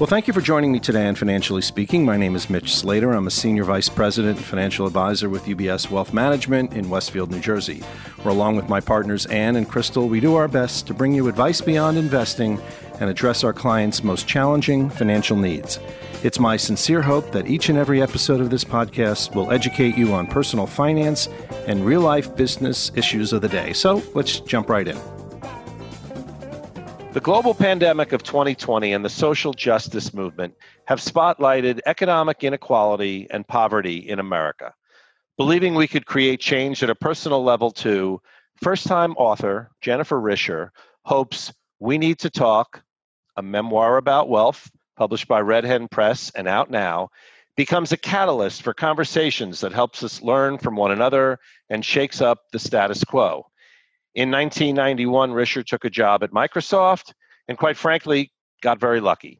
Well, thank you for joining me today on Financially Speaking. My name is Mitch Slater. I'm a Senior Vice President and Financial Advisor with UBS Wealth Management in Westfield, New Jersey, where, along with my partners Ann and Crystal, we do our best to bring you advice beyond investing and address our clients' most challenging financial needs. It's my sincere hope that each and every episode of this podcast will educate you on personal finance and real life business issues of the day. So let's jump right in. The global pandemic of 2020 and the social justice movement have spotlighted economic inequality and poverty in America. Believing we could create change at a personal level too, first time author Jennifer Risher hopes We Need to Talk, a memoir about wealth published by Red Hen Press and out now, becomes a catalyst for conversations that helps us learn from one another and shakes up the status quo. In 1991, Risher took a job at Microsoft and, quite frankly, got very lucky.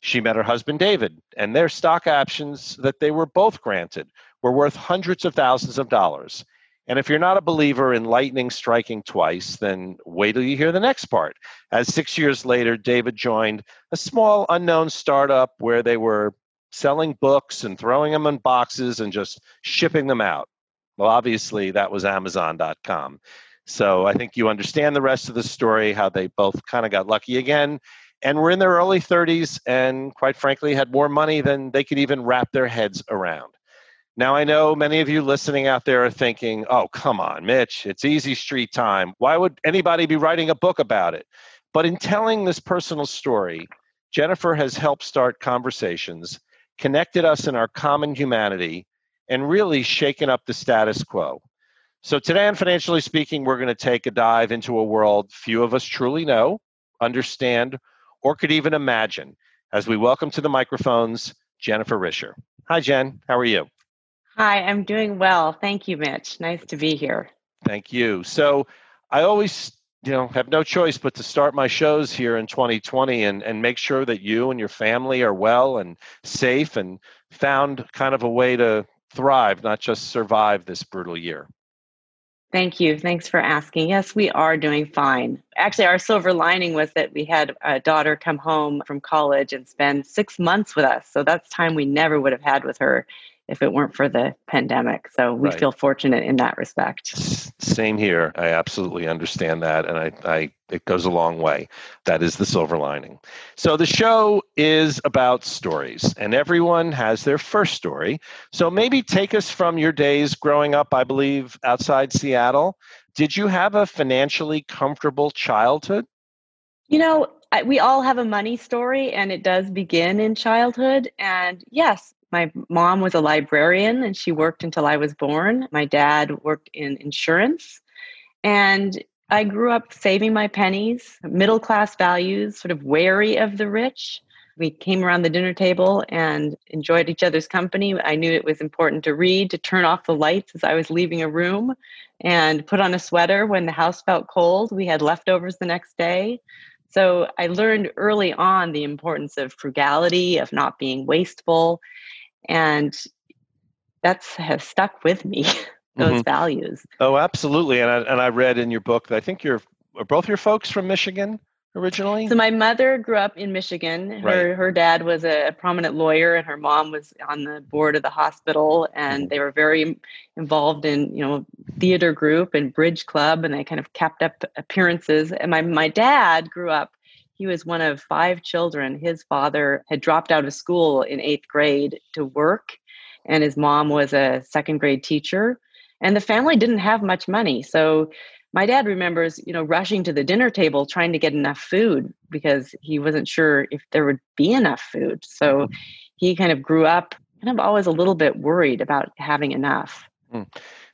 She met her husband, David, and their stock options that they were both granted were worth hundreds of thousands of dollars. And if you're not a believer in lightning striking twice, then wait till you hear the next part. As six years later, David joined a small unknown startup where they were selling books and throwing them in boxes and just shipping them out. Well, obviously, that was Amazon.com. So I think you understand the rest of the story, how they both kind of got lucky again and were in their early 30s and quite frankly had more money than they could even wrap their heads around. Now, I know many of you listening out there are thinking, oh, come on, Mitch, it's easy street time. Why would anybody be writing a book about it? But in telling this personal story, Jennifer has helped start conversations, connected us in our common humanity, and really shaken up the status quo. So, today on Financially Speaking, we're going to take a dive into a world few of us truly know, understand, or could even imagine as we welcome to the microphones Jennifer Risher. Hi, Jen. How are you? Hi, I'm doing well. Thank you, Mitch. Nice to be here. Thank you. So, I always you know have no choice but to start my shows here in 2020 and, and make sure that you and your family are well and safe and found kind of a way to thrive not just survive this brutal year Thank you. Thanks for asking. Yes, we are doing fine. Actually, our silver lining was that we had a daughter come home from college and spend six months with us. So that's time we never would have had with her if it weren't for the pandemic. So we right. feel fortunate in that respect. Same here. I absolutely understand that. And I, I, it goes a long way. That is the silver lining. So the show is about stories, and everyone has their first story. So maybe take us from your days growing up, I believe, outside Seattle. Did you have a financially comfortable childhood? You know, we all have a money story and it does begin in childhood. And yes, my mom was a librarian and she worked until I was born. My dad worked in insurance. And I grew up saving my pennies, middle class values, sort of wary of the rich. We came around the dinner table and enjoyed each other's company. I knew it was important to read, to turn off the lights as I was leaving a room, and put on a sweater when the house felt cold. We had leftovers the next day. So I learned early on the importance of frugality, of not being wasteful, and that's has stuck with me those mm-hmm. values oh absolutely and I, and I read in your book that i think you're are both your folks from michigan originally so my mother grew up in michigan her right. her dad was a prominent lawyer and her mom was on the board of the hospital and mm-hmm. they were very involved in you know theater group and bridge club and they kind of kept up appearances and my my dad grew up he was one of five children. His father had dropped out of school in eighth grade to work, and his mom was a second grade teacher. And the family didn't have much money. So my dad remembers, you know, rushing to the dinner table trying to get enough food because he wasn't sure if there would be enough food. So mm-hmm. he kind of grew up kind of always a little bit worried about having enough. Mm.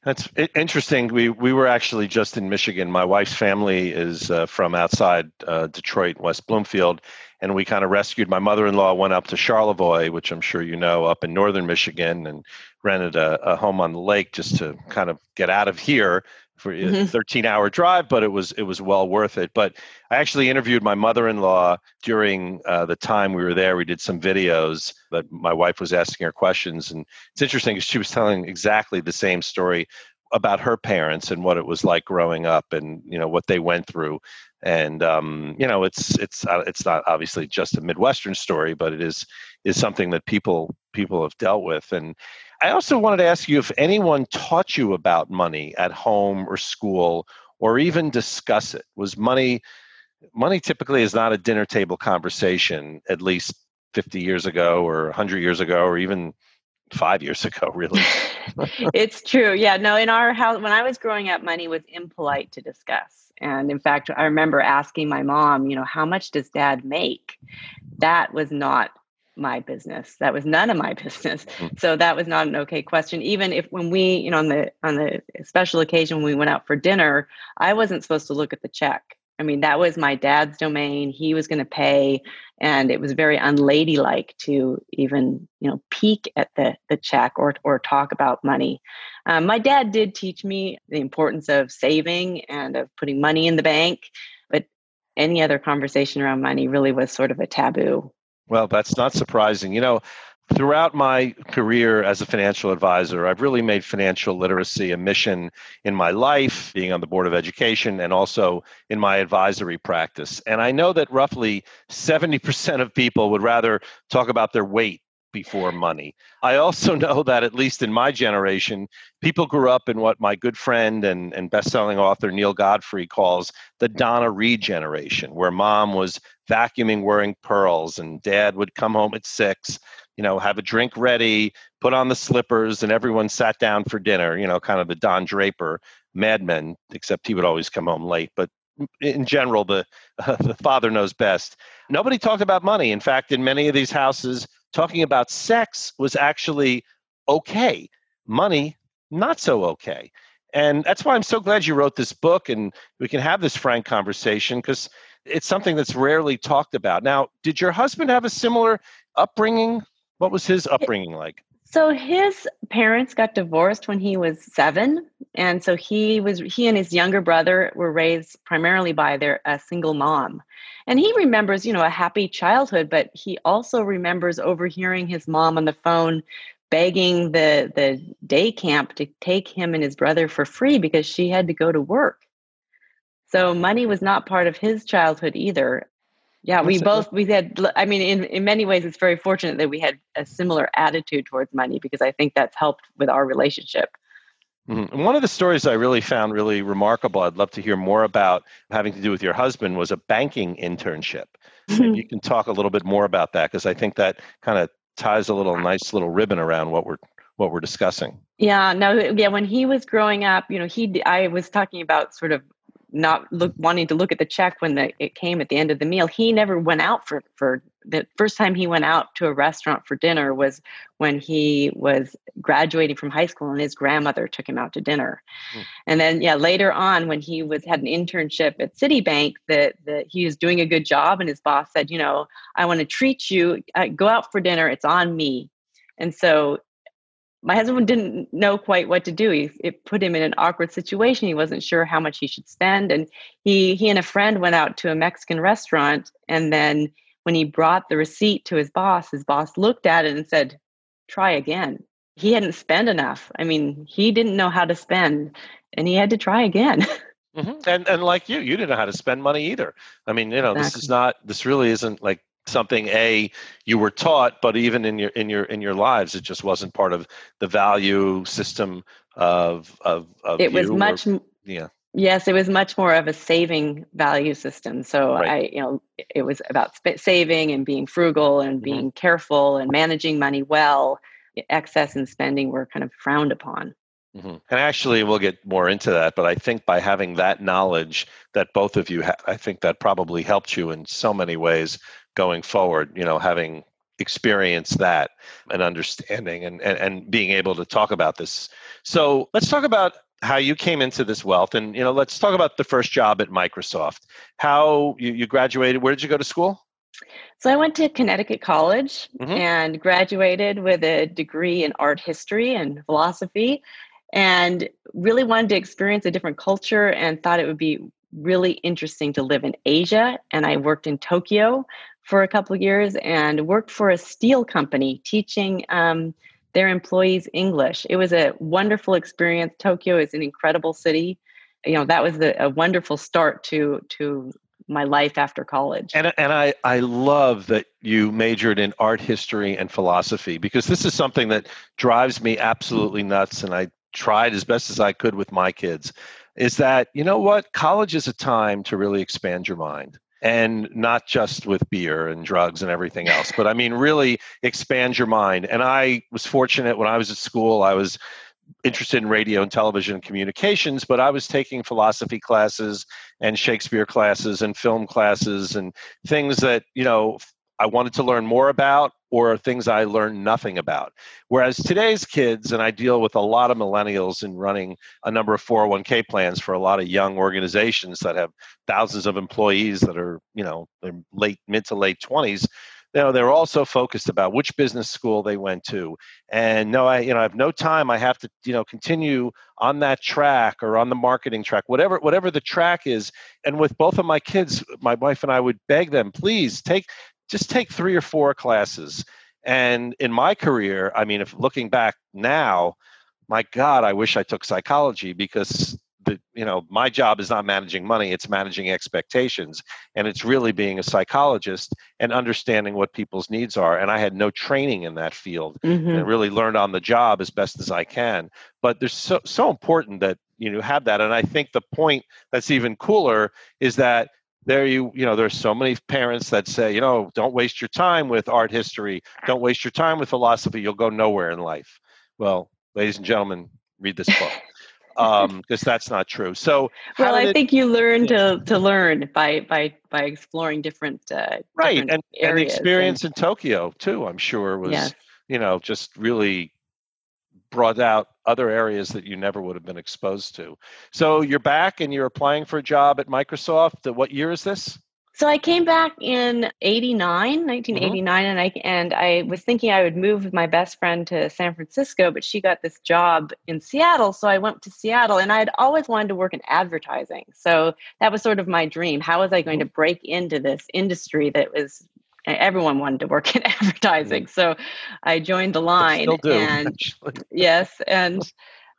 That's interesting. We we were actually just in Michigan. My wife's family is uh, from outside uh, Detroit, West Bloomfield, and we kind of rescued. My mother-in-law went up to Charlevoix, which I'm sure you know, up in northern Michigan, and rented a, a home on the lake just to kind of get out of here for a mm-hmm. 13 hour drive, but it was it was well worth it. But I actually interviewed my mother-in-law during uh, the time we were there. We did some videos that my wife was asking her questions, and it's interesting because she was telling exactly the same story about her parents and what it was like growing up, and you know what they went through. and um, you know it's it's uh, it's not obviously just a midwestern story but it is is something that people people have dealt with and i also wanted to ask you if anyone taught you about money at home or school or even discuss it. Was money money typically is not a dinner table conversation at least 50 years ago or 100 years ago or even five years ago really. It's true. Yeah no in our house when i was growing up money was impolite to discuss. And in fact, I remember asking my mom, you know, how much does dad make? That was not my business. That was none of my business. Mm-hmm. So that was not an okay question. Even if when we, you know, on the on the special occasion when we went out for dinner, I wasn't supposed to look at the check. I mean, that was my dad's domain. He was going to pay, and it was very unladylike to even, you know, peek at the the check or or talk about money. Um, my dad did teach me the importance of saving and of putting money in the bank, but any other conversation around money really was sort of a taboo. Well, that's not surprising. You know, throughout my career as a financial advisor, I've really made financial literacy a mission in my life, being on the Board of Education, and also in my advisory practice. And I know that roughly 70% of people would rather talk about their weight before money. I also know that, at least in my generation, people grew up in what my good friend and, and best-selling author Neale Godfrey calls the Donna Reed generation, where mom was vacuuming wearing pearls and dad would come home at six you know, have a drink ready, put on the slippers, and everyone sat down for dinner, you know, kind of the Don Draper Mad Men, except he would always come home late. But in general, the, uh, the father knows best. Nobody talked about money. In fact, in many of these houses, talking about sex was actually okay. Money, not so okay. And that's why I'm so glad you wrote this book and we can have this frank conversation because it's something that's rarely talked about. Now, did your husband have a similar upbringing what was his upbringing like? So his parents got divorced when he was 7 and so he was he and his younger brother were raised primarily by their a single mom. And he remembers, you know, a happy childhood, but he also remembers overhearing his mom on the phone begging the the day camp to take him and his brother for free because she had to go to work. So money was not part of his childhood either yeah we both we had i mean in, in many ways it's very fortunate that we had a similar attitude towards money because i think that's helped with our relationship mm-hmm. one of the stories i really found really remarkable i'd love to hear more about having to do with your husband was a banking internship you can talk a little bit more about that because i think that kind of ties a little nice little ribbon around what we're what we're discussing. Yeah, no, yeah. When he was growing up, you know, he I was talking about sort of not look wanting to look at the check when the, it came at the end of the meal. He never went out for for the first time he went out to a restaurant for dinner was when he was graduating from high school and his grandmother took him out to dinner. Mm. And then yeah, later on when he was had an internship at Citibank that that he was doing a good job and his boss said, you know, I want to treat you, uh, go out for dinner, it's on me. And so my husband didn't know quite what to do. He, it put him in an awkward situation. He wasn't sure how much he should spend, and he he and a friend went out to a Mexican restaurant. And then when he brought the receipt to his boss, his boss looked at it and said, "Try again." He hadn't spent enough. I mean, he didn't know how to spend, and he had to try again. Mm-hmm. And and like you, you didn't know how to spend money either. I mean, you know, exactly. this is not. This really isn't like something a you were taught but even in your in your in your lives it just wasn't part of the value system of of, of it was much or, yeah yes it was much more of a saving value system so right. i you know it was about saving and being frugal and mm-hmm. being careful and managing money well excess and spending were kind of frowned upon Mm-hmm. And actually, we'll get more into that, but I think by having that knowledge that both of you had, I think that probably helped you in so many ways going forward, you know, having experienced that and understanding and, and, and being able to talk about this. So let's talk about how you came into this wealth and you know let's talk about the first job at microsoft how you, you graduated where did you go to school so i went to connecticut college mm-hmm. and graduated with a degree in art history and philosophy and really wanted to experience a different culture and thought it would be really interesting to live in asia and i worked in tokyo for a couple of years and worked for a steel company teaching um, their employees English. It was a wonderful experience. Tokyo is an incredible city. You know, that was a, a wonderful start to to my life after college. And and I I love that you majored in art history and philosophy because this is something that drives me absolutely nuts and I tried as best as I could with my kids is that you know what? College is a time to really expand your mind and not just with beer and drugs and everything else but i mean really expand your mind. And i was fortunate when i was at school i was interested in radio and television and communications, but I was taking philosophy classes and Shakespeare classes and film classes and things that, you know, I wanted to learn more about or things I learned nothing about. Whereas today's kids, and I deal with a lot of millennials in running a number of 401k plans for a lot of young organizations that have thousands of employees that are, you know, late mid to late 20s you know they're also focused about which business school they went to. And no i you know i have no time. I have to you know continue on that track or on the marketing track whatever whatever the track is. And with both of my kids my wife and i would beg them please take just take three or four classes. And in my career i mean if looking back now my god i wish i took psychology because the you know my job is not managing money it's managing expectations. And it's really being a psychologist and understanding what people's needs are. And i had no training in that field. Mm-hmm. and really learned on the job as best as i can. But there's so so important that you know have that. And i think the point that's even cooler is that there you you know there's so many parents that say you know don't waste your time with art history. Don't waste your time with philosophy. You'll go nowhere in life. Well ladies and gentlemen read this book um because that's not true. So well i it, think you learn to to learn by by by exploring different uh right different and, and the experience and, in tokyo too i'm sure was yes. you know just really brought out other areas that you never would have been exposed to so you're back and you're applying for a job at microsoft what year is this so I came back in 89, 1989, mm-hmm. and I and I was thinking I would move with my best friend to San Francisco, but she got this job in Seattle. So I went to Seattle and I had always wanted to work in advertising. So that was sort of my dream. How was I going to break into this industry that was everyone wanted to work in advertising. So I joined the line. still do, and yes, and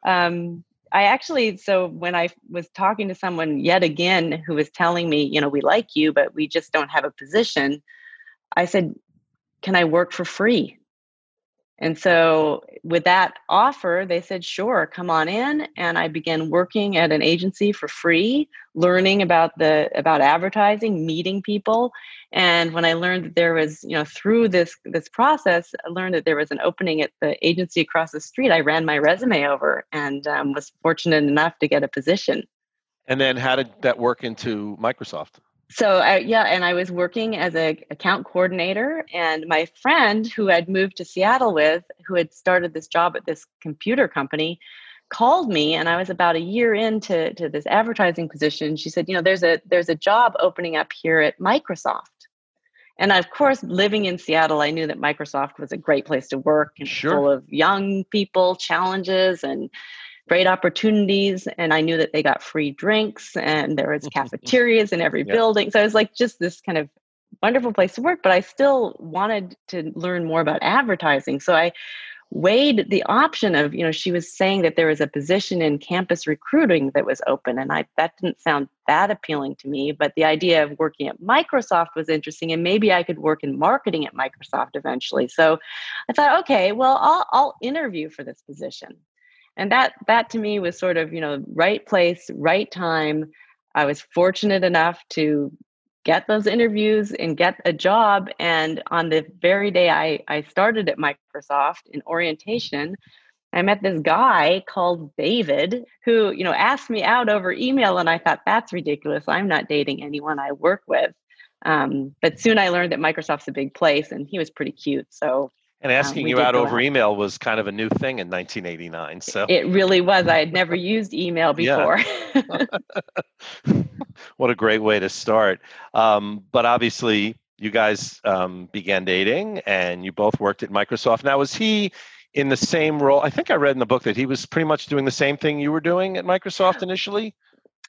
um, I actually, so when I was talking to someone yet again who was telling me, you know, we like you, but we just don't have a position, I said, can I work for free? And so, with that offer, they said, sure, come on in. And I began working at an agency for free, learning about the about advertising, meeting people. And when I learned that there was, you know, through this this process, I learned that there was an opening at the agency across the street. I ran my resume over and um, was fortunate enough to get a position. And then, how did that work into Microsoft? So I, yeah and i was working as a account coordinator and my friend who i'd moved to seattle with who had started this job at this computer company called me and i was about a year into to this advertising position she said you know there's a there's a job opening up here at microsoft and of course living in seattle i knew that microsoft was a great place to work and sure. full of young people challenges and great opportunities. And I knew that they got free drinks and there was mm-hmm, mm-hmm. cafeterias in every yeah. building. So it was like just this kind of wonderful place to work, but I still wanted to learn more about advertising. So I weighed the option of, you know, she was saying that there was a position in campus recruiting that was open. And I that didn't sound that appealing to me, but the idea of working at Microsoft was interesting. And maybe I could work in marketing at Microsoft eventually. So I thought, okay, well, I'll I'll interview for this position and that that to me was sort of you know right place right time. I was fortunate enough to get those interviews and get a job and on the very day i i started at microsoft in orientation i met this guy called david who you know asked me out over email and i thought that's ridiculous. I'm not dating anyone i work with. Um, but soon i learned that microsoft's a big place and he was pretty cute so and um, asking um, you out over out. email was kind of a new thing in 1989. So it really was. I had never used email before. what a great way to start. Um, but obviously, you guys um, began dating, and you both worked at Microsoft. Now, was he in the same role? I think I read in the book that he was pretty much doing the same thing you were doing at Microsoft initially.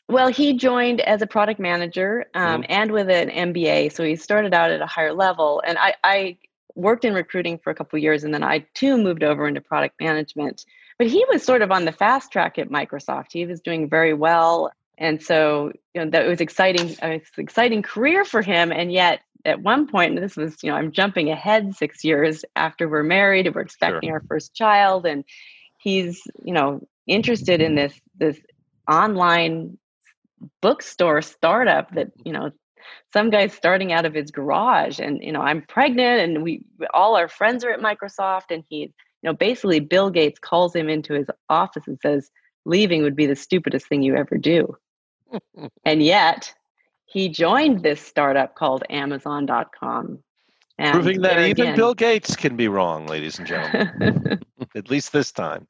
Well, he joined as a product manager um, mm-hmm. and with an MBA, so he started out at a higher level. And I, I worked in recruiting for a couple years and then I too moved over into product management. But he was sort of on the fast track at Microsoft. He was doing very well. And so, you know, that was exciting, uh, exciting career for him. And yet, at one point, this was, you know, I'm jumping ahead six years after we're married and we're expecting sure. our first child, and he's, you know, interested in this this online bookstore startup that you know some guy's starting out of his garage and you know i'm pregnant and we all our friends are at microsoft and he you know basically bill gates calls him into his office and says leaving would be the stupidest thing you ever do. And yet he joined this startup called amazon.com and proving that even again, bill gates can be wrong ladies and gentlemen. At least this time.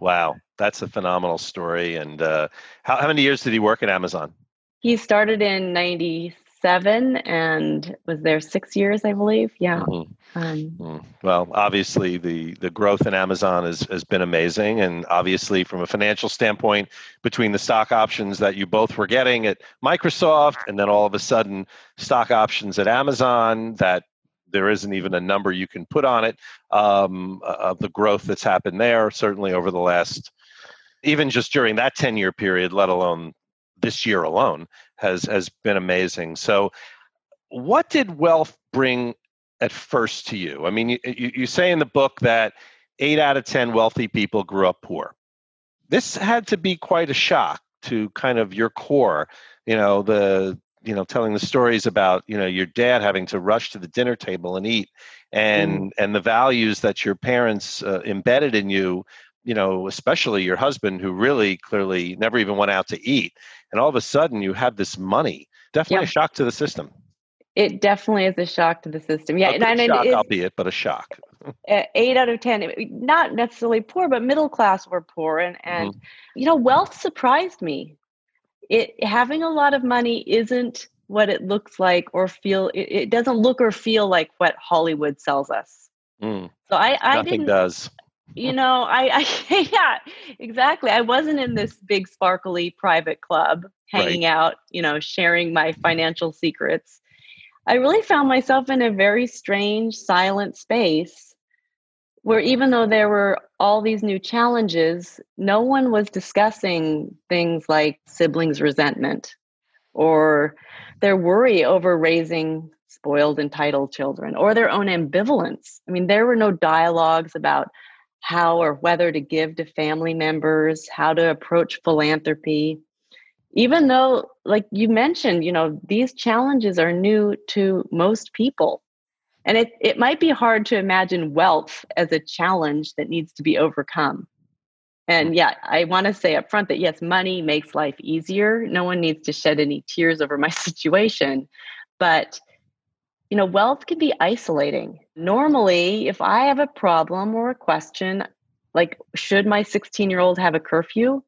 Wow that's a phenomenal story. And uh, how, how many years did he work at amazon? He started in 90 seven and was there six years, I believe. Yeah. Mm-hmm. Um, mm-hmm. well, obviously the the growth in Amazon has has been amazing, and obviously from a financial standpoint, between the stock options that you both were getting at Microsoft, and then all of a sudden stock options at Amazon that there isn't even a number you can put on it um, of the growth that's happened there. Certainly over the last, even just during that ten year period, let alone this year alone has has been amazing. So, what did wealth bring at first to you? I mean, you, you, say in the book that eight out of ten wealthy people grew up poor. This had to be quite a shock to kind of your core. You know the you know telling the stories about you know your dad having to rush to the dinner table and eat and mm. and the values that your parents uh, embedded in you you know, especially your husband who really clearly never even went out to eat. And all of a sudden you have this money. Definitely a shock to the system. It definitely is a shock to the system. Yeah. A and, and shock, albeit, but a shock. eight out of 10, not necessarily poor, but middle class were poor. And, and mm-hmm. you know, wealth surprised me. It having a lot of money isn't what it looks like or feel it, it doesn't look or feel like what Hollywood sells us. Mm. So I, I Nothing didn't does you know i i yeah exactly. I wasn't in this big sparkly private club hanging right. out you know sharing my financial secrets. I really found myself in a very strange silent space where even though there were all these new challenges no one was discussing things like siblings resentment or their worry over raising spoiled entitled children or their own ambivalence. I mean there were no dialogues about how or whether to give to family members, how to approach philanthropy. Even though, like you mentioned, you know, these challenges are new to most people. And it, it might be hard to imagine wealth as a challenge that needs to be overcome. And yeah, I want to say up front that yes, money makes life easier. No one needs to shed any tears over my situation. But you know, wealth can be isolating. Normally, if I have a problem or a question, like, should my 16 year old have a curfew?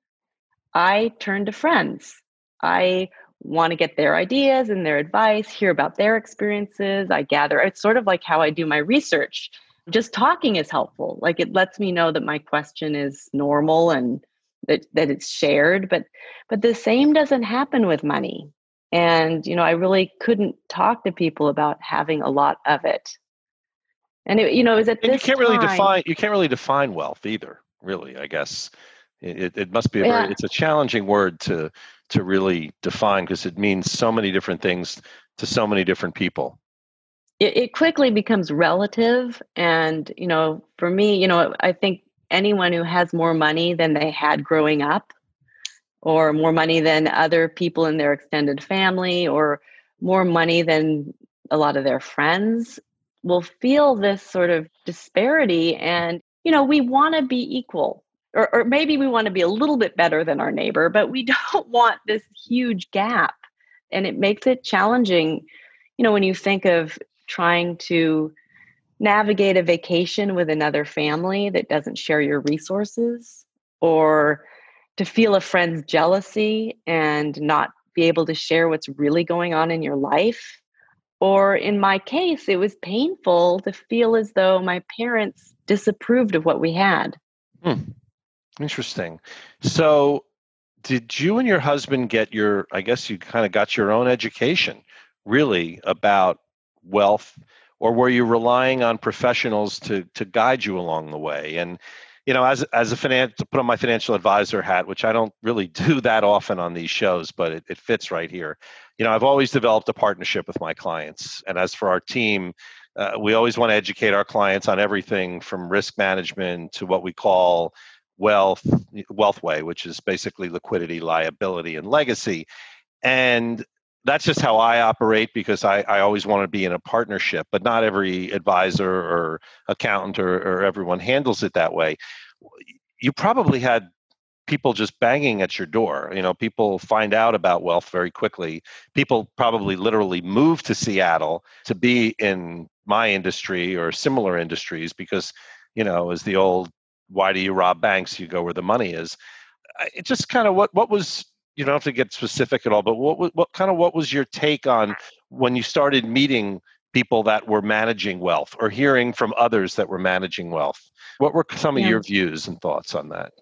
I turn to friends. I want to get their ideas and their advice, hear about their experiences. I gather. It's sort of like how I do my research. Just talking is helpful. Like it lets me know that my question is normal and that, that it's shared. But but the same doesn't happen with money and you know i really couldn't talk to people about having a lot of it and it, you know it at and this you can't time, really define you can't really define wealth either really i guess it, it must be a yeah. very it's a challenging word to to really define because it means so many different things to so many different people it, it quickly becomes relative and you know for me you know i think anyone who has more money than they had growing up or more money than other people in their extended family or more money than a lot of their friends will feel this sort of disparity and you know we want to be equal or, or maybe we want to be a little bit better than our neighbor but we don't want this huge gap and it makes it challenging you know when you think of trying to navigate a vacation with another family that doesn't share your resources or to feel a friend's jealousy and not be able to share what's really going on in your life. Or in my case, it was painful to feel as though my parents disapproved of what we had. Hmm. Interesting. So, did you and your husband get your, I guess you kind of got your own education really about wealth, or were you relying on professionals to, to guide you along the way? And you know, as as a finance to put on my financial advisor hat, which I don't really do that often on these shows, but it, it fits right here. You know, I've always developed a partnership with my clients, and as for our team, uh, we always want to educate our clients on everything from risk management to what we call wealth wealthway which is basically liquidity liability and legacy and that's just how i operate because i, I always want to be in a partnership but not every advisor or accountant or, or everyone handles it that way. You probably had people just banging at your door you know people find out about wealth very quickly. People probably literally move to seattle to be in my industry or similar industries because you know as the old why do you rob banks? You go where the money is. It just kind of what what was you don't have to get specific at all but what what kind of what was your take on when you started meeting people that were managing wealth or hearing from others that were managing wealth? What were some of yeah. your views and thoughts on that?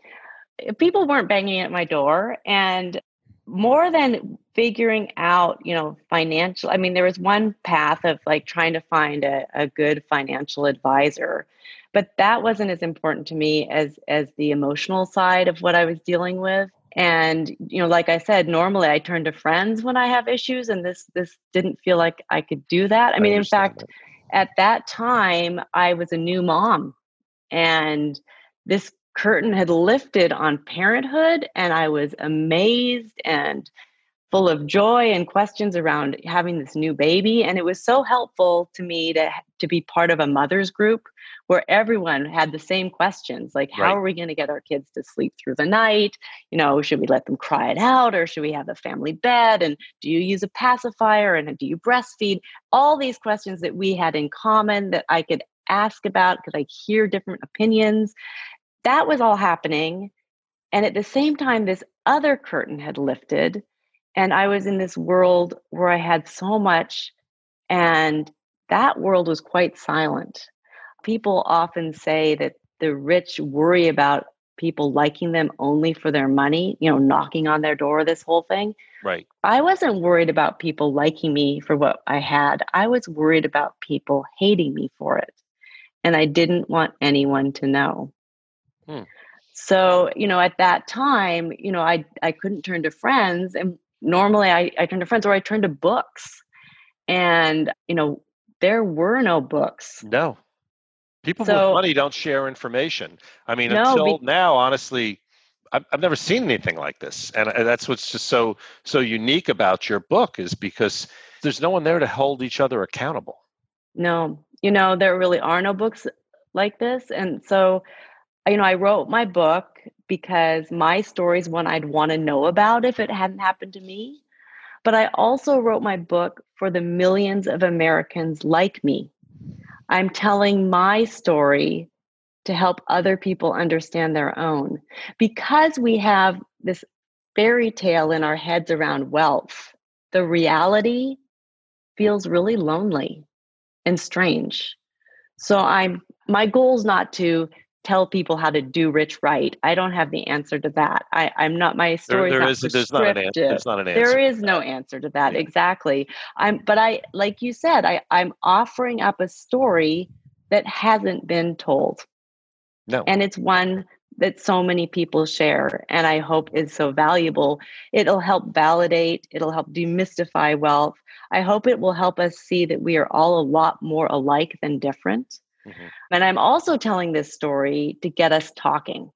Eh, people weren't banging at my door and more than figuring out you know financial i mean there was one path of like trying to find a, a good financial advisor but that wasn't as important to me as as the emotional side of what i was dealing with and you know like i said normally i turn to friends when i have issues and this this didn't feel like i could do that i, I mean in fact that. at that time i was a new mom and this curtain had lifted on parenthood and I was amazed and full of joy and questions around having this new baby and it was so helpful to me to to be part of a mother's group where everyone had the same questions like how right. are we going to get our kids to sleep through the night you know should we let them cry it out or should we have a family bed and do you use a pacifier and do you breastfeed all these questions that we had in common that I could ask about because I hear different opinions that was all happening. And at the same time, this other curtain had lifted. And I was in this world where I had so much, and that world was quite silent. People often say that the rich worry about people liking them only for their money, you know, knocking on their door, this whole thing. Right. I wasn't worried about people liking me for what I had. I was worried about people hating me for it. And I didn't want anyone to know. Hmm. So, you know, at that time, you know, I I couldn't turn to friends and normally I, I turn to friends or I turn to books. And, you know, there were no books. No. People so, with money don't share information. I mean, no, until be- now, honestly, I've, I've never seen anything like this. And that's what's just so so unique about your book is because there's no one there to hold each other accountable. No, you know, there really are no books like this. And so you know, I wrote my book because my story is one I'd want to know about if it hadn't happened to me. But I also wrote my book for the millions of Americans like me. I'm telling my story to help other people understand their own. Because we have this fairy tale in our heads around wealth, the reality feels really lonely and strange. So I'm my goal is not to tell people how to do rich right. I don't have the answer to that. I, I'm not my story. There, there not is, there's not an answer. There's not an answer. There is no answer to that. Yeah. Exactly. I'm but I like you said, I, I'm offering up a story that hasn't been told. No. And it's one that so many people share and I hope is so valuable. It'll help validate, it'll help demystify wealth. I hope it will help us see that we are all a lot more alike than different Mm-hmm. And I'm also telling this story to get us talking.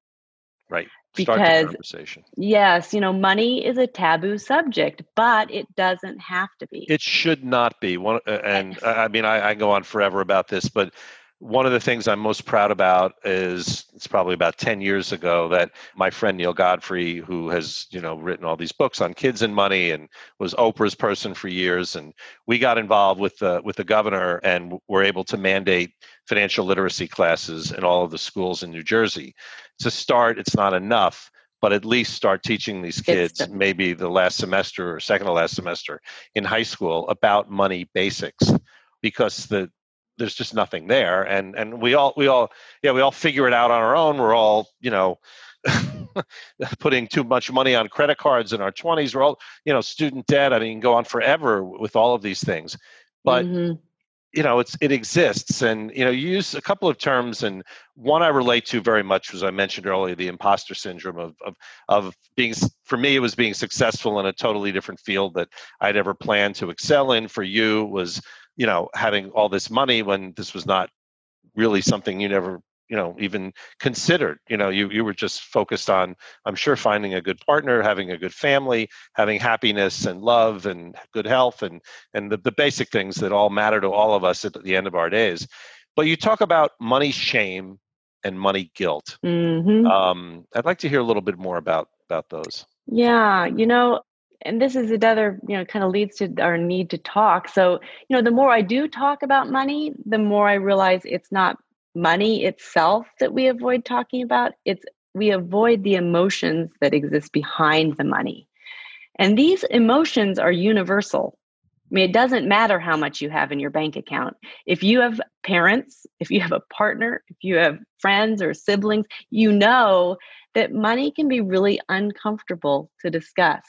Right. Start because yes, you know, money is a taboo subject, but it doesn't have to be. It should not be. One, uh, and I mean, I, I go on forever about this, but one of the things I'm most proud about is it's probably about 10 years ago that my friend Neale Godfrey, who has, you know, written all these books on kids and money and was Oprah's person for years. And we got involved with the, with the governor and were able to mandate financial literacy classes in all of the schools in New Jersey. To start, it's not enough, but at least start teaching these kids maybe the last semester or second to last semester in high school about money basics because the there's just nothing there and and we all we all yeah we all figure it out on our own. We're all you know putting too much money on credit cards in our 20s we're all you know student debt i mean go on forever with all of these things. But mm-hmm. you know it's it exists and you know you use a couple of terms and one i relate to very much was i mentioned earlier the imposter syndrome of of of being for me it was being successful in a totally different field that i'd ever planned to excel in. For you was you know having all this money when this was not really something you never you know even considered you know you you were just focused on i'm sure finding a good partner having a good family having happiness and love and good health and and the, the basic things that all matter to all of us at the end of our days. But you talk about money shame and money guilt. Mm-hmm. um, i'd like to hear a little bit more about about those. Yeah you know and this is another you know kind of leads to our need to talk so you know the more i do talk about money the more i realize it's not money itself that we avoid talking about. It's we avoid the emotions that exist behind the money. And these emotions are universal. I mean, it doesn't matter how much you have in your bank account. If you have parents, if you have a partner, if you have friends or siblings, you know that money can be really uncomfortable to discuss.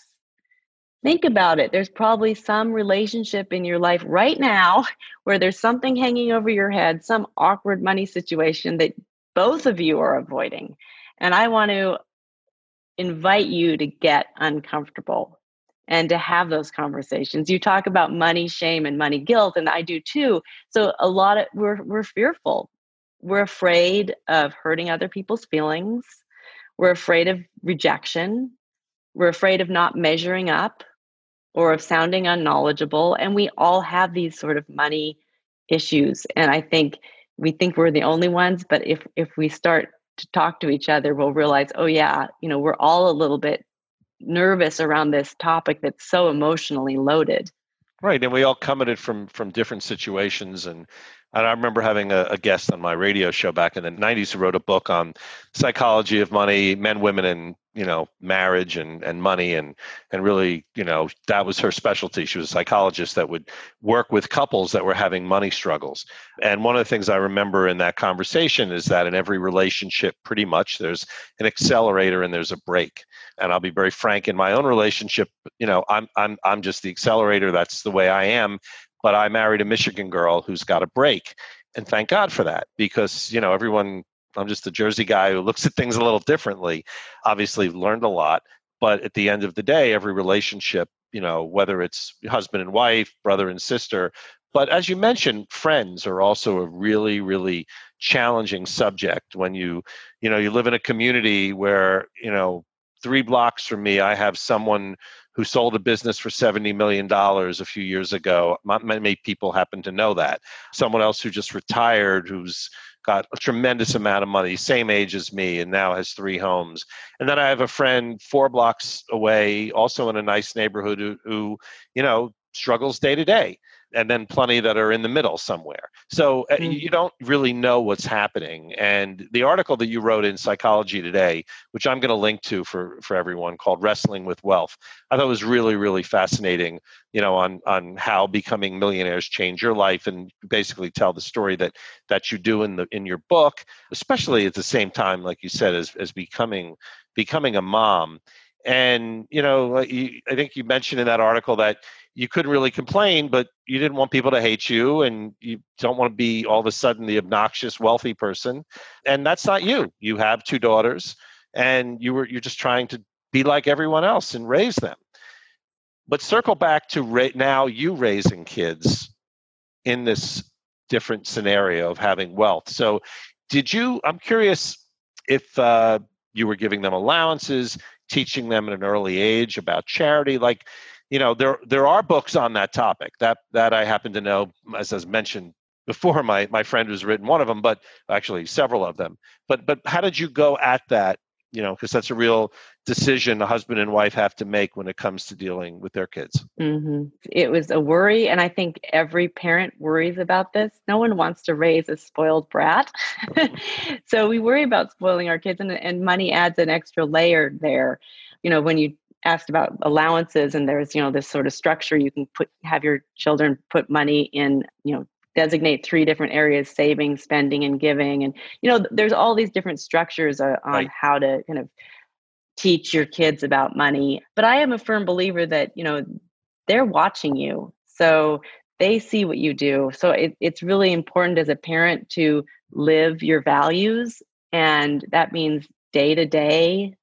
Think about it. There's probably some relationship in your life right now where there's something hanging over your head, some awkward money situation that both of you are avoiding. And I want to invite you to get uncomfortable and to have those conversations. You talk about money shame and money guilt and I do too. So a lot of we're we're fearful. We're afraid of hurting other people's feelings. We're afraid of rejection. We're afraid of not measuring up or of sounding unknowledgeable. And we all have these sort of money issues. And I think we think we're the only ones, but if if we start to talk to each other, we'll realize, oh yeah, you know, we're all a little bit nervous around this topic that's so emotionally loaded. Right, and we all come at it from from different situations, and and I remember having a, a, guest on my radio show back in the 90s who wrote a book on psychology of money, men, women, and you know, marriage and, and money and and really, you know, that was her specialty. She was a psychologist that would work with couples that were having money struggles. And one of the things I remember in that conversation is that in every relationship, pretty much there's an accelerator and there's a brake. And I'll be very frank in my own relationship, you know, I'm I'm I'm just the accelerator. That's the way I am but I married a Michigan girl who's got a brake. And thank God for that because, you know, everyone, I'm just a Jersey guy who looks at things a little differently. Obviously, learned a lot. But at the end of the day, every relationship, you know, whether it's husband and wife, brother and sister, but as you mentioned, friends are also a really, really challenging subject when you, you know, you live in a community where, you know, three blocks from me, I have someone who sold a business for $70 million a few years ago. Not many people happen to know that. Someone else who just retired, who's got a tremendous amount of money, same age as me, and now has three homes. And then I have a friend four blocks away, also in a nice neighborhood, who, who you know, struggles day to day and then plenty that are in the middle somewhere. So uh, mm-hmm. you don't really know what's happening. And the article that you wrote in Psychology Today, which I'm going to link to for for everyone, called "Wrestling with Wealth," I thought was really really fascinating. You know, on on how becoming millionaires change your life, and basically tell the story that that you do in the in your book, especially at the same time, like you said, as as becoming becoming a mom and you know you, i think you mentioned in that article that you couldn't really complain, but you didn't want people to hate you and you don't want to be all of a sudden the obnoxious wealthy person. And that's not you. You have two daughters and you were you're just trying to be like everyone else and raise them. But circle back to now you raising kids in this different scenario of having wealth. So did you I'm curious if uh, you were giving them allowances, teaching them at an early age about charity like you know there there are books on that topic. That that I happen to know as as mentioned before my my friend who's written one of them but actually several of them. But but how did you go at that you know because that's a real decision a husband and wife have to make when it comes to dealing with their kids. Mm-hmm. it was a worry and i think every parent worries about this. No one wants to raise a spoiled brat. So we worry about spoiling our kids and, and money adds an extra layer there. You know when you asked about allowances and there's you know this sort of structure you can put have your children put money in you know designate three different areas saving spending and giving and you know there's all these different structures uh, on right. how to kind of teach your kids about money but i am a firm believer that you know they're watching you so they see what you do. So it, it's really important as a parent to live your values. And that means day to day,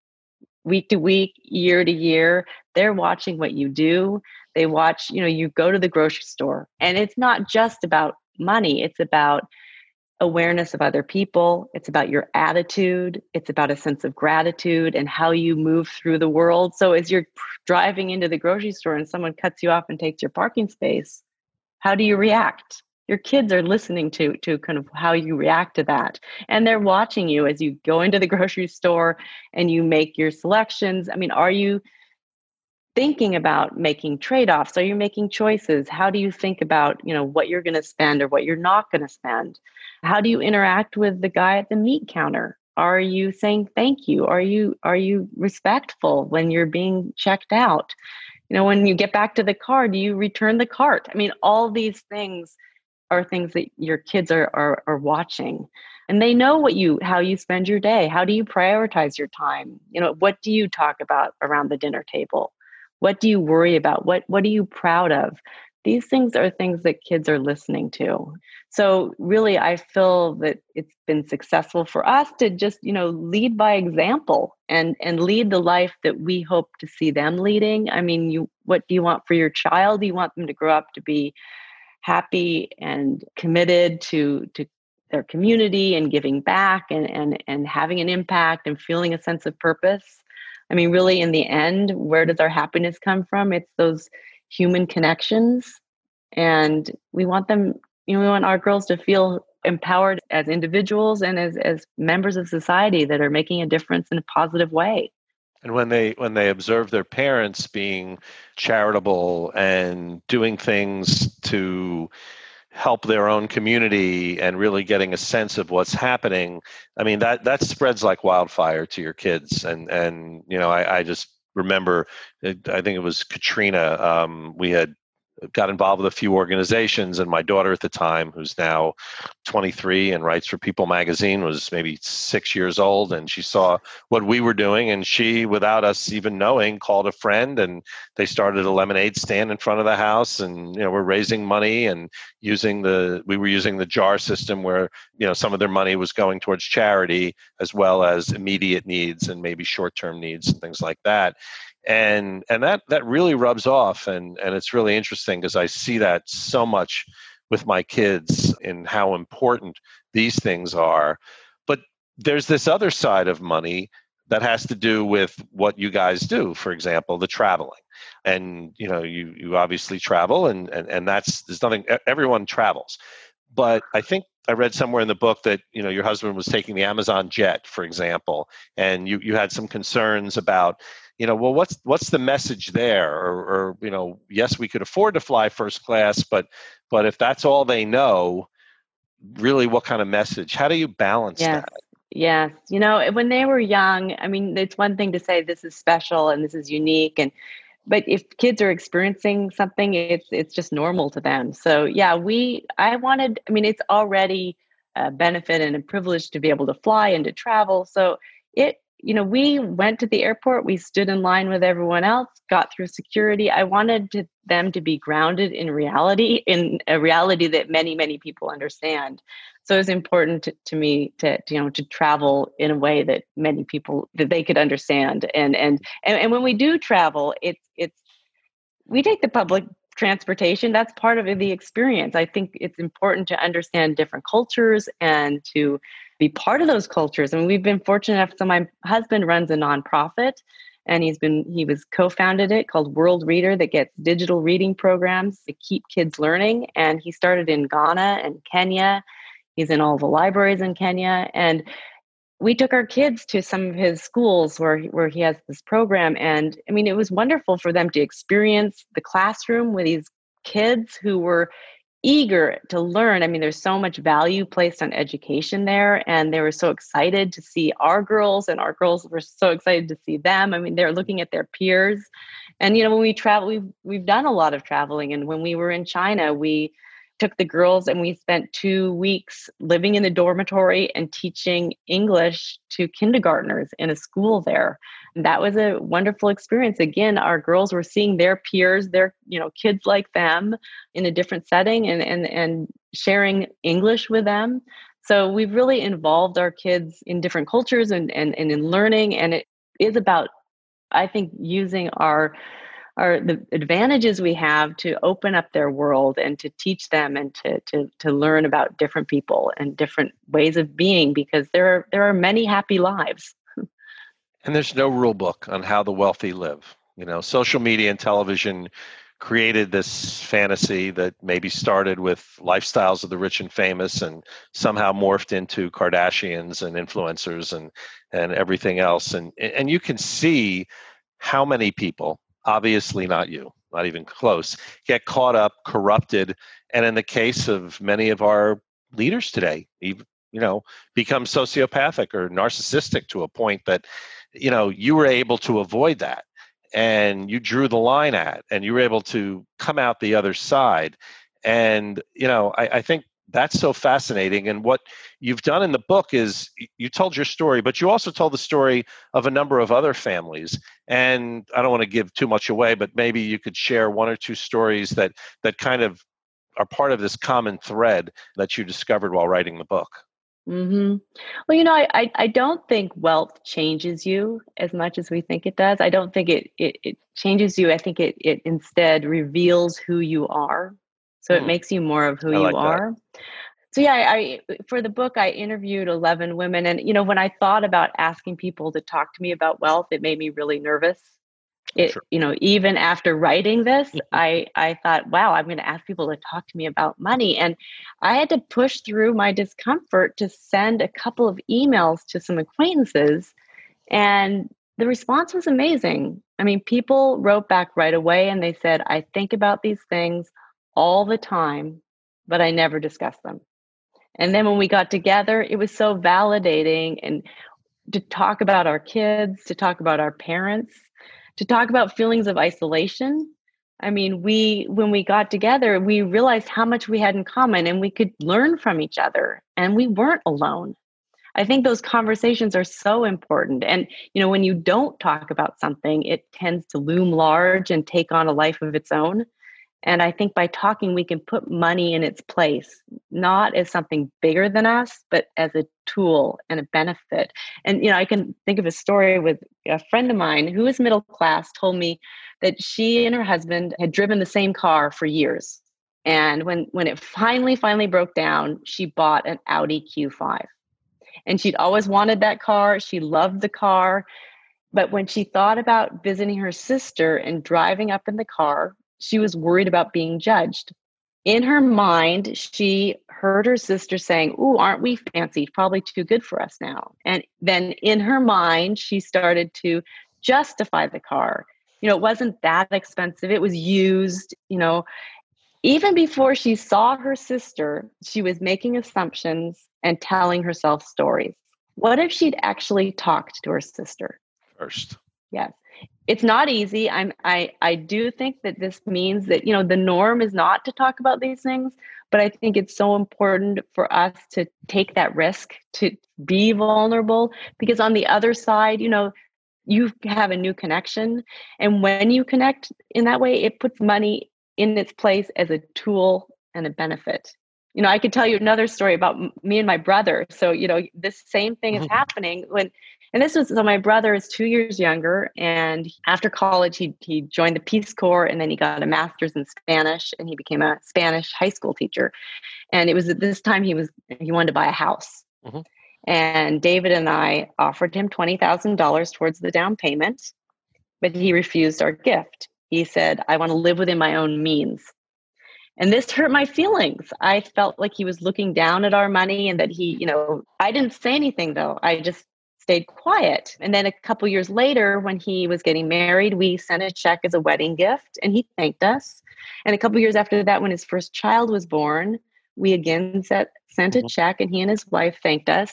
week to week, year to year. They're watching what you do. They watch, you know, you go to the grocery store, and it's not just about money, it's about awareness of other people. It's about your attitude. It's about a sense of gratitude and how you move through the world. So, as you're driving into the grocery store and someone cuts you off and takes your parking space, how do you react? Your kids are listening to to kind of how you react to that, and they're watching you as you go into the grocery store and you make your selections. I mean, are you thinking about making trade-offs? Are you making choices? How do you think about you know what you're going to spend or what you're not going to spend? How do you interact with the guy at the meat counter? Are you saying thank you? Are you are you respectful when you're being checked out? You know when you get back to the car do you return the cart? I mean all these things are things that your kids are are, are watching. And they know what you how you spend your day. How do you prioritize your time? You know what do you talk about around the dinner table what do you worry about? What what are you proud of? These things are things that kids are listening to. So really I feel that it's been successful for us to just, you know, lead by example and and lead the life that we hope to see them leading. I mean, you what do you want for your child? Do you want them to grow up to be happy and committed to to their community and giving back and and and having an impact and feeling a sense of purpose I mean, really, in the end, where does our happiness come from? It's those human connections. And we want them, you know, we want our girls to feel empowered as individuals and as, as members of society that are making a difference in a positive way. And when they when they observe their parents being charitable and doing things to help their own community and really getting a sense of what's happening. I mean that that spreads like wildfire to your kids. And and you know i, I just remember i think it was katrina um, we had got involved with a few organizations and my daughter at the time who's now 23 and writes for people magazine was maybe six years old and she saw what we were doing and she without us even knowing called a friend and they started a lemonade stand in front of the house and you know we're raising money and using the we were using the jar system where you know some of their money was going towards charity as well as immediate needs and maybe short-term needs and things like that and and that that really rubs off and and it's really interesting because i see that so much with my kids in how important these things are. But there's this other side of money that has to do with what you guys do for example the traveling. And you know you you obviously travel and and, and that's there's nothing everyone travels. But i think I read somewhere in the book that you know your husband was taking the Amazon jet, for example, and you you had some concerns about you know well what's what's the message there? Or, or you know yes we could afford to fly first class but but if that's all they know really what kind of message? How do you balance yes. that? Yes. You know eh, when they were young i mean it's one thing to say this is special and this is unique and but if kids are experiencing something it's it's just normal to them. So yeah we i wanted i mean it's already a benefit and a privilege to be able to fly and to travel. So it you know, we went to the airport, we stood in line with everyone else, got through security. I wanted to, them to be grounded in reality, in a reality that many, many people understand. So it was important to, to me to, to, you know, to travel in a way that many people that they could understand. And and and, and when we do travel, it's it's we take the public transportation that's part of the experience i think it's important to understand different cultures and to be part of those cultures. And we've been fortunate enough. So my husband runs a nonprofit and he's been he was co-founded it called world reader that gets digital reading programs to keep kids learning and he started in ghana and kenya he's in all the libraries in kenya and we took our kids to some of his schools where where he has this program and i mean it was wonderful for them to experience the classroom with these kids who were eager to learn. I mean, there's so much value placed on education there, and they were so excited to see our girls, and our girls were so excited to see them. I mean, they're looking at their peers, and you know, when we travel, we've we've done a lot of traveling, and when we were in China, we took the girls and we spent two weeks living in the dormitory and teaching English to kindergartners in a school there. And that was a wonderful experience. Again, our girls were seeing their peers, their you know kids like them in a different setting and and and sharing English with them. So we've really involved our kids in different cultures and, and, and in learning. And it is about, I think, using our are the advantages we have to open up their world and to teach them and to to to learn about different people and different ways of being because there are there are many happy lives. And there's no rule book on how the wealthy live you know? Social media and television created this fantasy that maybe started with lifestyles of the rich and famous and somehow morphed into Kardashians and influencers and and everything else. And and you can see how many people obviously not you, not even close, get caught up, corrupted, and in the case of many of our leaders today, you know, become sociopathic or narcissistic to a point that, you know, you were able to avoid that and you drew the line at and you were able to come out the other side. And, you know, I, I think that's so fascinating. And what you've done in the book is you told your story, but you also told the story of a number of other families. And I don't want to give too much away, but maybe you could share one or two stories that that kind of are part of this common thread that you discovered while writing the book. Mm-hmm. Well, you know, I, I, I don't think wealth changes you as much as we think it does. I don't think it it, it changes you. I think it it instead reveals who you are so mm. it makes you more of who I you like are that. so yeah I, I for the book i interviewed 11 women and you know when i thought about asking people to talk to me about wealth it made me really nervous it, sure. you know even after writing this mm-hmm. i i thought wow i'm going to ask people to talk to me about money and i had to push through my discomfort to send a couple of emails to some acquaintances and the response was amazing i mean people wrote back right away and they said i think about these things all the time, but I never discussed them. And then when we got together, it was so validating and to talk about our kids, to talk about our parents, to talk about feelings of isolation. I mean, we when we got together, we realized how much we had in common and we could learn from each other and we weren't alone. I think those conversations are so important. And you know, when you don't talk about something, it tends to loom large and take on a life of its own. And I think by talking, we can put money in its place, not as something bigger than us, but as a tool and a benefit. And, you know, I can think of a story with a friend of mine who is middle class told me that she and her husband had driven the same car for years. And when, when it finally, finally broke down, she bought an Audi Q5. And she'd always wanted that car. She loved the car. But when she thought about visiting her sister and driving up in the car she was worried about being judged. In her mind, she heard her sister saying, Ooh, aren't we fancy? Probably too good for us now. And then in her mind, she started to justify the car. You know, it wasn't that expensive, it was used, you know. Even before she saw her sister, she was making assumptions and telling herself stories. What if she'd actually talked to her sister? First. Yes it's not easy. I'm i i do think that this means that you know the norm is not to talk about these things but i think it's so important for us to take that risk to be vulnerable because on the other side you know you have a new connection. And when you connect in that way it puts money in its place as a tool and a benefit. You know i could tell you another story about me and my brother. So you know this same thing is mm-hmm. happening when and this was so my brother is two years younger, and after college, he he joined the Peace Corps, and then he got a master's in Spanish, and he became a Spanish high school teacher. And it was at this time he was he wanted to buy a house, mm-hmm. and David and I offered him twenty thousand dollars towards the down payment, but he refused our gift. He said, "I want to live within my own means." and this hurt my feelings i felt like he was looking down at our money and that he you know i didn't say anything though i just stayed quiet. And then a couple years later, when he was getting married, we sent a check as a wedding gift and he thanked us. And a couple years after that, when his first child was born, we again set, sent a mm-hmm. check and he and his wife thanked us.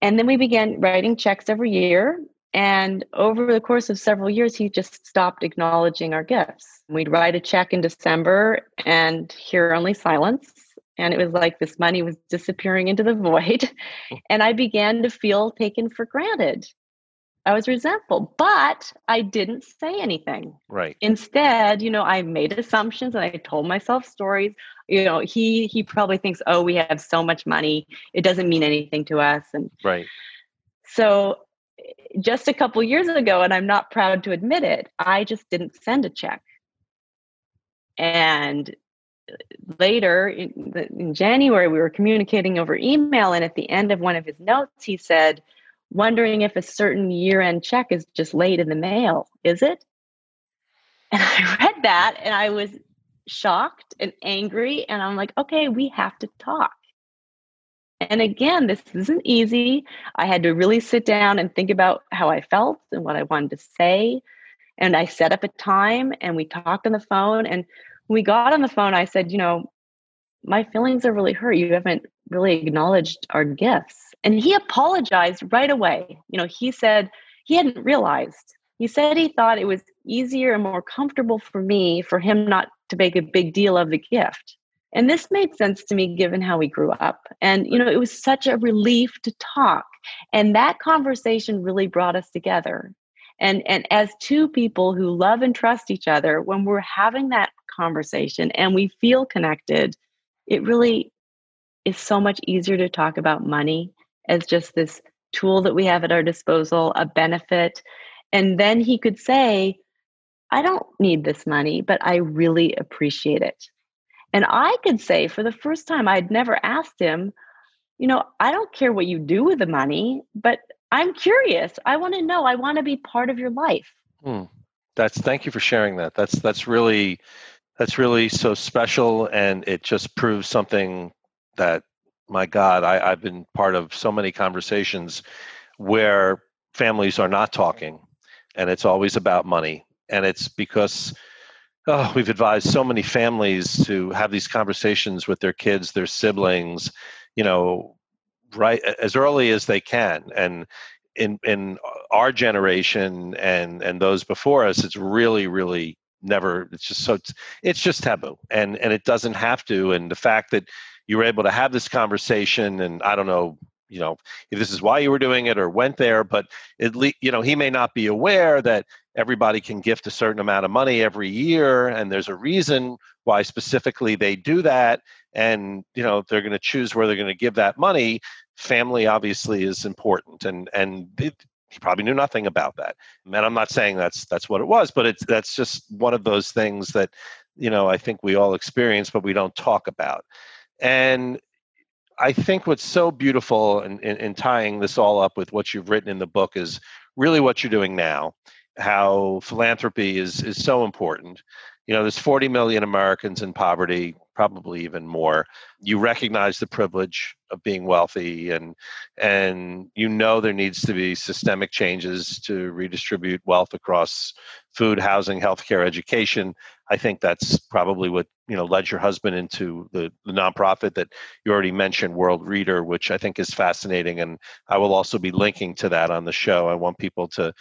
And then we began writing checks every year. And over the course of several years, he just stopped acknowledging our gifts. We'd write a check in December and hear only silence. And it was like this money was disappearing into the void. Oh. And I began to feel taken for granted. I was resentful, but I didn't say anything. Right. Instead, you know, I made assumptions and I told myself stories. You know, he he probably thinks, "Oh, we have so much money, it doesn't mean anything to us." And right. So, just a couple years ago, and I'm not proud to admit it, I just didn't send a check. And later in, in January, we were communicating over email, and at the end of one of his notes, he said wondering if a certain year end check is just late in the mail. Is it? And I read that and I was shocked and angry. And I'm like, okay, we have to talk. And again, this isn't easy. I had to really sit down and think about how I felt and what I wanted to say. And I set up a time and we talked on the phone. And we got on the phone, I said, you know, my feelings are really hurt. You haven't really acknowledged our gifts. And he apologized right away. You know, he said he hadn't realized. He said he thought it was easier and more comfortable for me for him not to make a big deal of the gift. And this made sense to me given how we grew up. And, you know, it was such a relief to talk. And that conversation really brought us together. And, and as two people who love and trust each other, when we're having that conversation and we feel connected, it really is so much easier to talk about money as just this tool that we have at our disposal, a benefit. And then he could say, I don't need this money, but I really appreciate it. And I could say, for the first time, I'd never asked him, you know, I don't care what you do with the money, but I'm curious. I want to know. I want to be part of your life. Hmm. That's thank you for sharing that. That's that's really that's really so special, and it just proves something that my God, I, I've been part of so many conversations where families are not talking, and it's always about money, and it's because oh, we've advised so many families to have these conversations with their kids, their siblings, you know, right as early as they can, and in in our generation and and those before us, it's really really never it's just so it's, just taboo and and it doesn't have to and the fact that you were able to have this conversation and i don't know you know if this is why you were doing it or went there but at least you know he may not be aware that everybody can gift a certain amount of money every year and there's a reason why specifically they do that and you know they're going to choose where they're going to give that money. Family obviously is important and and he probably knew nothing about that. And i'm not saying that's that's what it was but it's that's just one of those things that you know i think we all experience but we don't talk about. And I think what's so beautiful in, in, in, tying this all up with what you've written in the book is really what you're doing now, how philanthropy is, is so important. You know, there's 40 million Americans in poverty, probably even more. You recognize the privilege of being wealthy and and you know there needs to be systemic changes to redistribute wealth across food, housing, healthcare, education. I think that's probably what you know led your husband into the, the nonprofit that you already mentioned, World Reader, which I think is fascinating, and I will also be linking to that on the show. I want people to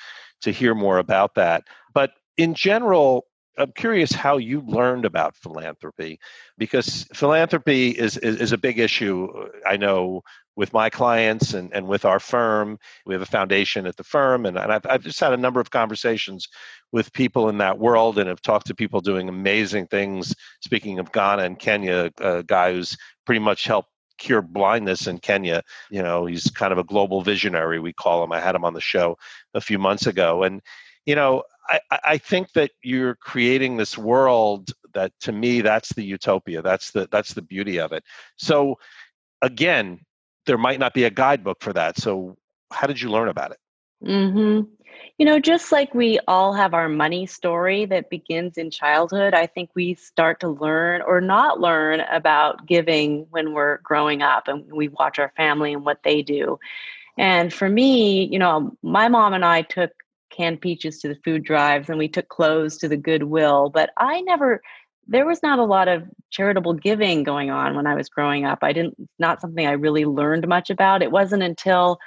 to hear more about that. But in general, I'm curious how you learned about philanthropy, because philanthropy is, is, is a big issue. Uh, I know with my clients and, and with our firm. We have a foundation at the firm, and, and I've, I've just had a number of conversations with people in that world and have talked to people doing amazing things. Speaking of Ghana and Kenya, a guy who's pretty much helped cure blindness in Kenya. You know, he's kind of a global visionary, we call him. I had him on the show a few months ago. And, you know, I, I think that you're creating this world that to me that's the utopia. That's the that's the beauty of it. So again, there might not be a guidebook for that. So, how did you learn about it? Mm-hmm. You know, just like we all have our money story that begins in childhood, I think we start to learn or not learn about giving when we're growing up and we watch our family and what they do. And for me, you know, my mom and I took canned peaches to the food drives and we took clothes to the Goodwill, but I never there was not a lot of charitable giving going on when I was growing up. I didn't not something I really learned much about. It wasn't until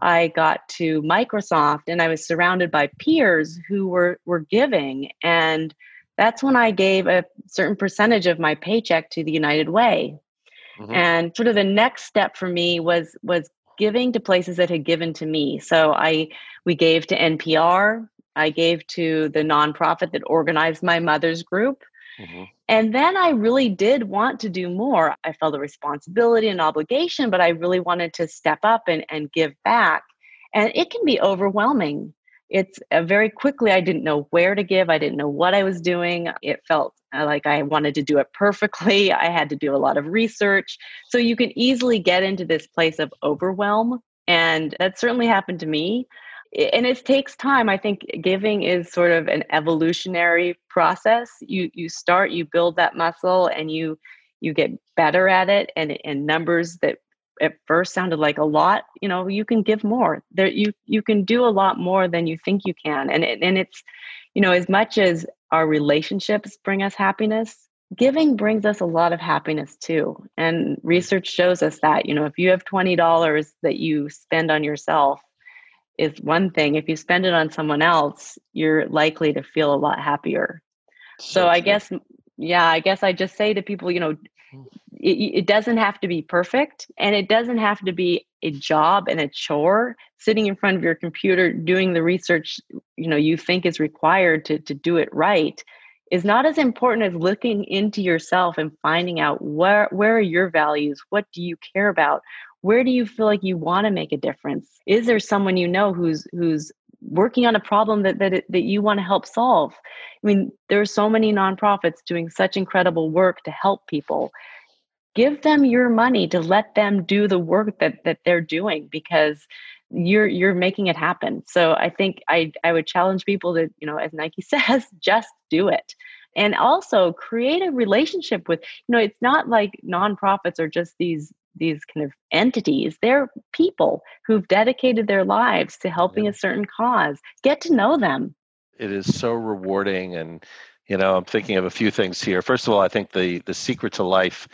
I got to Microsoft and I was surrounded by peers who were were giving and that's when I gave a certain percentage of my paycheck to the United Way. Mm-hmm. And sort of the next step for me was was giving to places that had given to me. So I we gave to NPR, I gave to the nonprofit that organized my mother's group. Mm-hmm. And then I really did want to do more. I felt a responsibility and obligation, but I really wanted to step up and, and give back. And it can be overwhelming. It's uh, very quickly, I didn't know where to give. I didn't know what I was doing. It felt Uh, like I wanted to do it perfectly. I had to do a lot of research. So you can easily get into this place of overwhelm. And that certainly happened to me and it takes time i think giving is sort of an evolutionary process you you start you build that muscle and you you get better at it and and numbers that at first sounded like a lot you know you can give more there you you can do a lot more than you think you can and it, and it's you know as much as our relationships bring us happiness giving brings us a lot of happiness too and research shows us that you know if you have $20 that you spend on yourself is one thing. If you spend it on someone else, you're likely to feel a lot happier. So, so I guess, yeah, I guess I just say to people, you know. It, it doesn't have to be perfect and it doesn't have to be a job and a chore. Sitting in front of your computer doing the research you know you think is required to, to do it right is not as important as looking into yourself and finding out where where are your values? What do you care about? Where do you feel like you want to make a difference? Is there someone you know who's who's working on a problem that that, that you want to help solve. I mean there are so many nonprofits doing such incredible work to help people. Give them your money to let them do the work that that they're doing because you're you're making it happen. So i think i i would challenge people to you know as nike says just do it. And also create a relationship with you know it's not like nonprofits are just these these kind of entities they're people who've dedicated their lives to helping yeah. a certain cause. Get to know them. It is so rewarding and you know i'm thinking of a few things here. First of all i think the the secret to life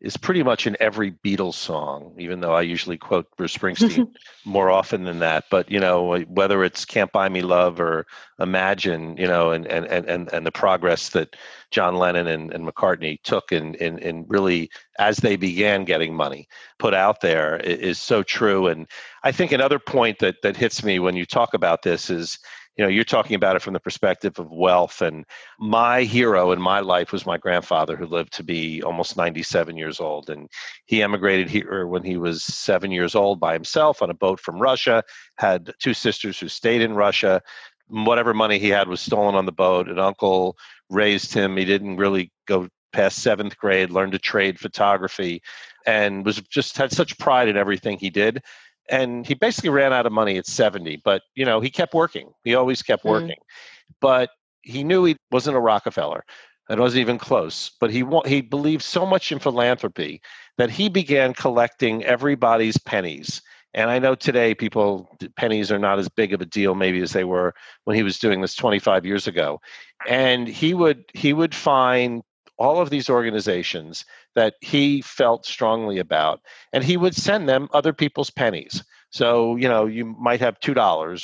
is pretty much in every Beatles song, even though I usually quote Bruce Springsteen more often than that. But you know, whether it's "Can't Buy Me Love" or "Imagine," you know, and and and and the progress that John Lennon and, and McCartney took in, in in really as they began getting money put out there is so true. And I think another point that that hits me when you talk about this is you know you're talking about it from the perspective of wealth and my hero in my life was my grandfather who lived to be almost 97 years old and he emigrated here when he was seven years old by himself on a boat from russia had two sisters who stayed in russia. Whatever money he had was stolen on the boat. An uncle raised him. He didn't really go past seventh grade learned to trade photography and was just had such pride in everything he did and he basically ran out of money at 70 but you know he kept working. He always kept mm-hmm. working. Mm. but he knew he wasn't a rockefeller. It wasn't even close. But he he believed so much in philanthropy that he began collecting everybody's pennies. And i know today people pennies are not as big of a deal maybe as they were when he was doing this 25 years ago. And he would he would find all of these organizations that he felt strongly about, and he would send them other people's pennies. So, you know, you might have $2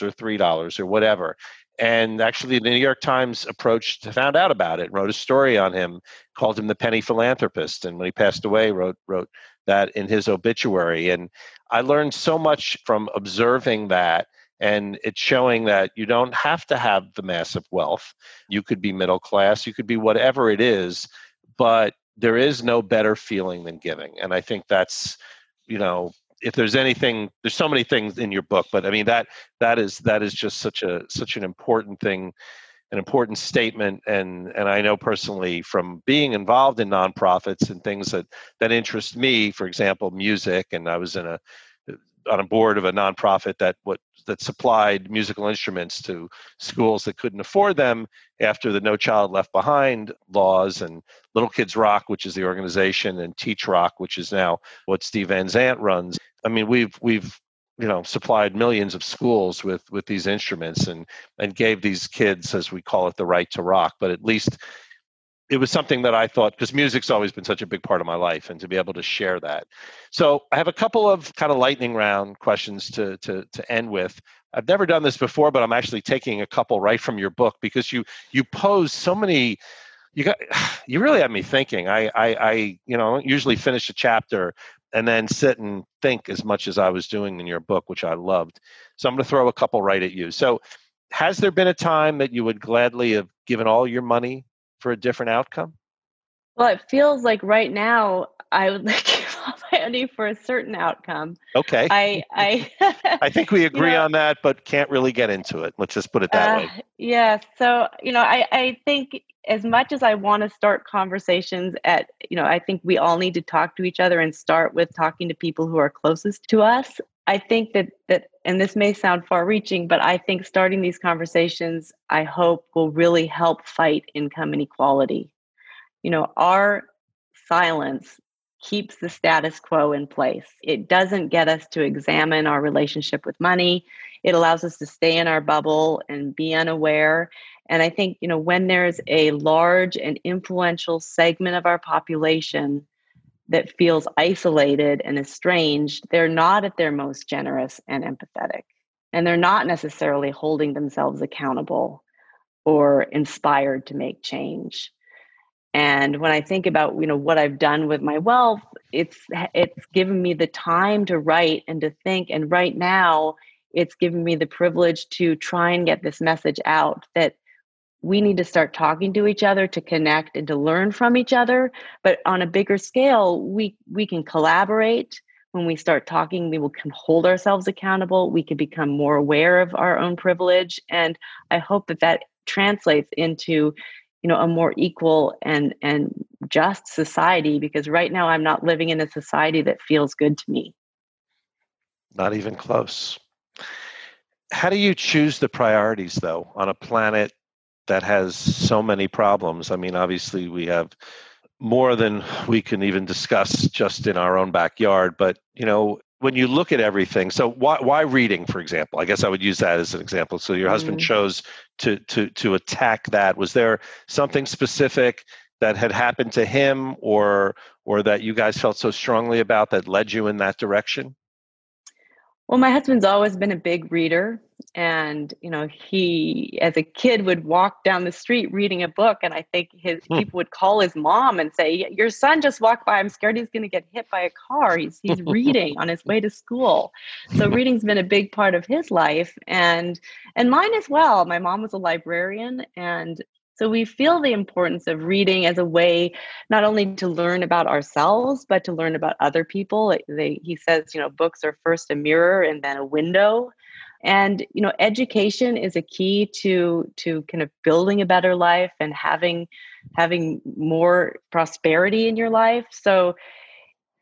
or $3 or whatever. And actually, the New York Times approached, found out about it, wrote a story on him, called him the penny philanthropist. And when he passed away, wrote, wrote that in his obituary. And I learned so much from observing that and it's showing that you don't have to have the massive wealth. You could be middle class you could be whatever it is but there is no better feeling than giving and i think that's you know if there's anything there's so many things in your book but i mean that that is that is just such a such an important thing an important statement and and i know personally from being involved in nonprofits and things that that interest me for example music and i was in a on a board of a nonprofit that what that supplied musical instruments to schools that couldn't afford them after the No Child Left Behind laws and Little Kids Rock, which is the organization, and Teach Rock, which is now what Steve Van Zandt runs. I mean, we've we've you know supplied millions of schools with with these instruments and and gave these kids, as we call it, the right to rock. But at least it was something that I thought because music's always been such a big part of my life, and to be able to share that. So I have a couple of kind of lightning round questions to to to end with. I've never done this before, but I'm actually taking a couple right from your book because you you pose so many. You got you really have me thinking. I I, I you know usually finish a chapter and then sit and think as much as I was doing in your book, which I loved. So I'm going to throw a couple right at you. So has there been a time that you would gladly have given all your money for a different outcome? Well, it feels like right now I would like give my money for a certain outcome. Okay. I I I think we agree you know, on that, but can't really get into it. Let's just put it that uh, way. Yeah. So you know, I I think as much as I want to start conversations at you know, I think we all need to talk to each other and start with talking to people who are closest to us. I think that that and this may sound far reaching, but I think starting these conversations I hope will really help fight income inequality. You know, our silence keeps the status quo in place. It doesn't get us to examine our relationship with money. It allows us to stay in our bubble and be unaware. And I think, you know, when there's a large and influential segment of our population that feels isolated and estranged, they're not at their most generous and empathetic. And they're not necessarily holding themselves accountable or inspired to make change. And when I think about, you know, what I've done with my wealth, it's it's given me the time to write and to think. And right now, it's given me the privilege to try and get this message out that we need to start talking to each other to connect and to learn from each other. But on a bigger scale we we can collaborate. When we start talking we will can hold ourselves accountable. We can become more aware of our own privilege. And i hope that that translates into you know a more equal and and just society because right now i'm not living in a society that feels good to me. Not even close. How do you choose the priorities though on a planet that has so many problems. I mean, obviously, we have more than we can even discuss just in our own backyard. But you know, when you look at everything, so why why reading, for example? I guess I would use that as an example. So your husband mm-hmm. chose to to to attack that. Was there something specific that had happened to him, or or that you guys felt so strongly about that led you in that direction? Well, my husband's always been a big reader. And, you know, he, as a kid, would walk down the street reading a book. And I think his hmm. people would call his mom and say, Your son just walked by. I'm scared he's going to get hit by a car. He's, he's reading on his way to school. So reading's been a big part of his life and, and mine as well. My mom was a librarian and so we feel the importance of reading as a way not only to learn about ourselves, but to learn about other people. They, he says, you know, books are first a mirror and then a window. And you know, education is a key to to kind of building a better life and having having more prosperity in your life. So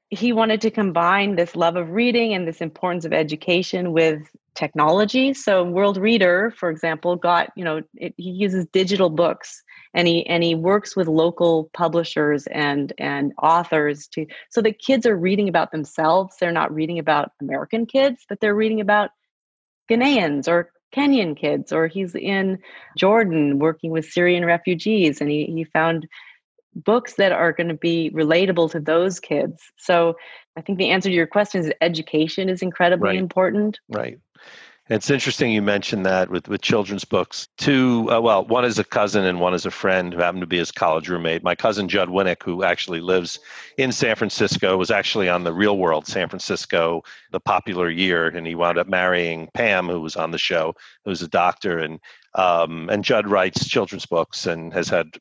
he wanted to combine this love of reading and this importance of education with technology. So World Reader, for example, got you know it, he uses digital books and he and he works with local publishers and and authors to so the kids are reading about themselves. They're not reading about American kids, but they're reading about Ghanaians or Kenyan kids, or he's in Jordan working with Syrian refugees, and he he found books that are going to be relatable to those kids. So I think the answer to your question is education is incredibly right. important. Right. It's interesting you mentioned that with, with children's books. Two, uh, well, one is a cousin and one is a friend who happened to be his college roommate. My cousin Judd Winick, who actually lives in San Francisco, was actually on the Real World San Francisco, the popular year, and he wound up marrying Pam, who was on the show, who's a doctor, and um, and Judd writes children's books and has had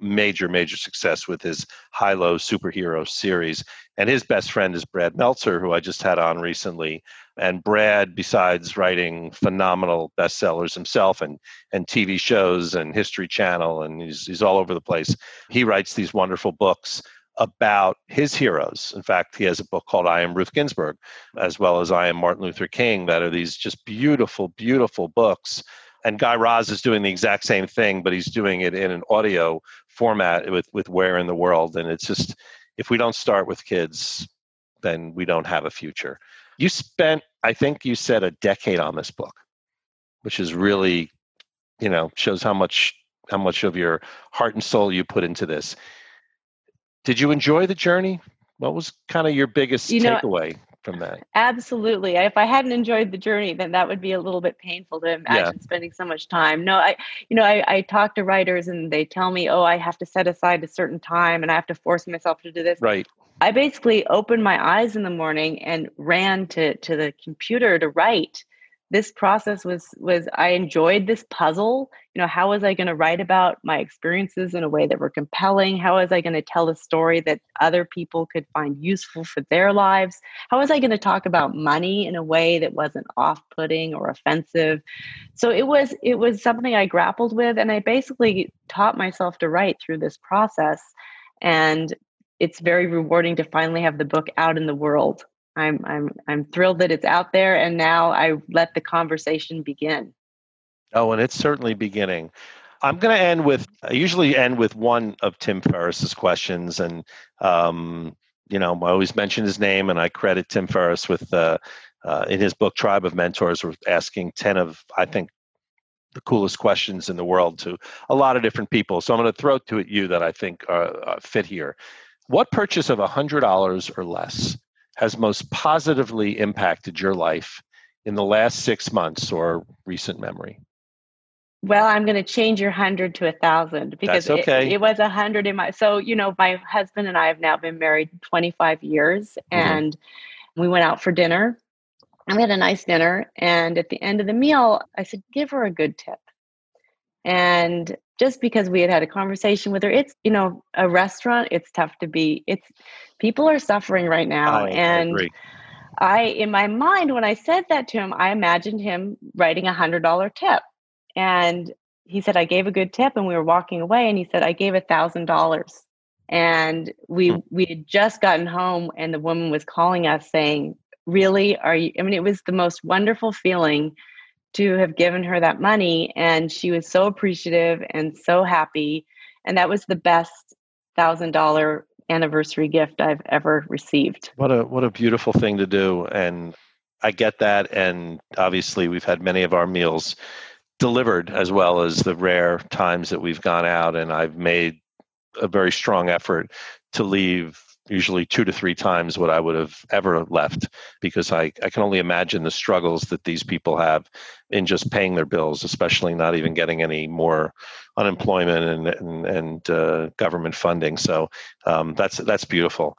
major, major success with his high low superhero series. And his best friend is Brad Meltzer, who I just had on recently. And Brad, besides writing phenomenal bestsellers himself and, and TV shows and History Channel, and he's, he's all over the place, he writes these wonderful books about his heroes. In fact, he has a book called I Am Ruth Ginsburg, as well as I Am Martin Luther King, that are these just beautiful, beautiful books and Guy Raz is doing the exact same thing, but he's doing it in an audio format with with Wow in the World, and it's just if we don't start with kids, then we don't have a future. You spent, I think you said, a decade on this book, which is really, you know, shows how much how much of your heart and soul you put into this. Did you enjoy the journey? What was kind of your biggest you know, takeaway from that? Absolutely. If I hadn't enjoyed the journey, then that would be a little bit painful to imagine yeah. spending so much time. No, I, you know, I, I talk to writers and they tell me, oh, I have to set aside a certain time and I have to force myself to do this. Right. I basically opened my eyes in the morning and ran to to the computer to write this process was was i enjoyed this puzzle. You know how was i going to write about my experiences in a way that were compelling? How was i going to tell a story that other people could find useful for their lives? How was i going to talk about money in a way that wasn't off-putting or offensive? So it was it was something i grappled with and i basically taught myself to write through this process and it's very rewarding to finally have the book out in the world I'm I'm I'm thrilled that it's out there and now I let the conversation begin. Oh, and it's certainly beginning. I'm going to end with I usually end with one of Tim Ferriss's questions and um, you know, I always mention his name and I credit Tim Ferriss with uh, uh, in his book Tribe of Mentors we're asking 10 of I think the coolest questions in the world to a lot of different people. So I'm going to throw to you that I think uh, uh fit here. What purchase of $100 or less has most positively impacted your life in the last six months or recent memory? Well, I'm going to change your hundred to a thousand because okay. it, it, was a hundred in my. So you know, my husband and I have now been married 25 years, mm-hmm. and we went out for dinner, and we had a nice dinner. And at the end of the meal, I said, "Give her a good tip." And just because we had had a conversation with her, it's you know, a restaurant. It's tough to be. It's people are suffering right now, and I, I, in my mind, when I said that to him, I imagined him writing a hundred dollar tip, and he said I gave a good tip, and we were walking away, and he said I gave a thousand dollars, and we hmm. we had just gotten home, and the woman was calling us saying, "Really? Are you?" I mean, it was the most wonderful feeling to have given her that money, and she was so appreciative and so happy, and that was the best thousand dollar anniversary gift I've ever received. What a what a beautiful thing to do and I get that and obviously we've had many of our meals delivered as well as the rare times that we've gone out and I've made a very strong effort to leave usually two to three times what I would have ever left because I, I can only imagine the struggles that these people have in just paying their bills, especially not even getting any more unemployment and, and, and uh, government funding. So um, that's, that's beautiful.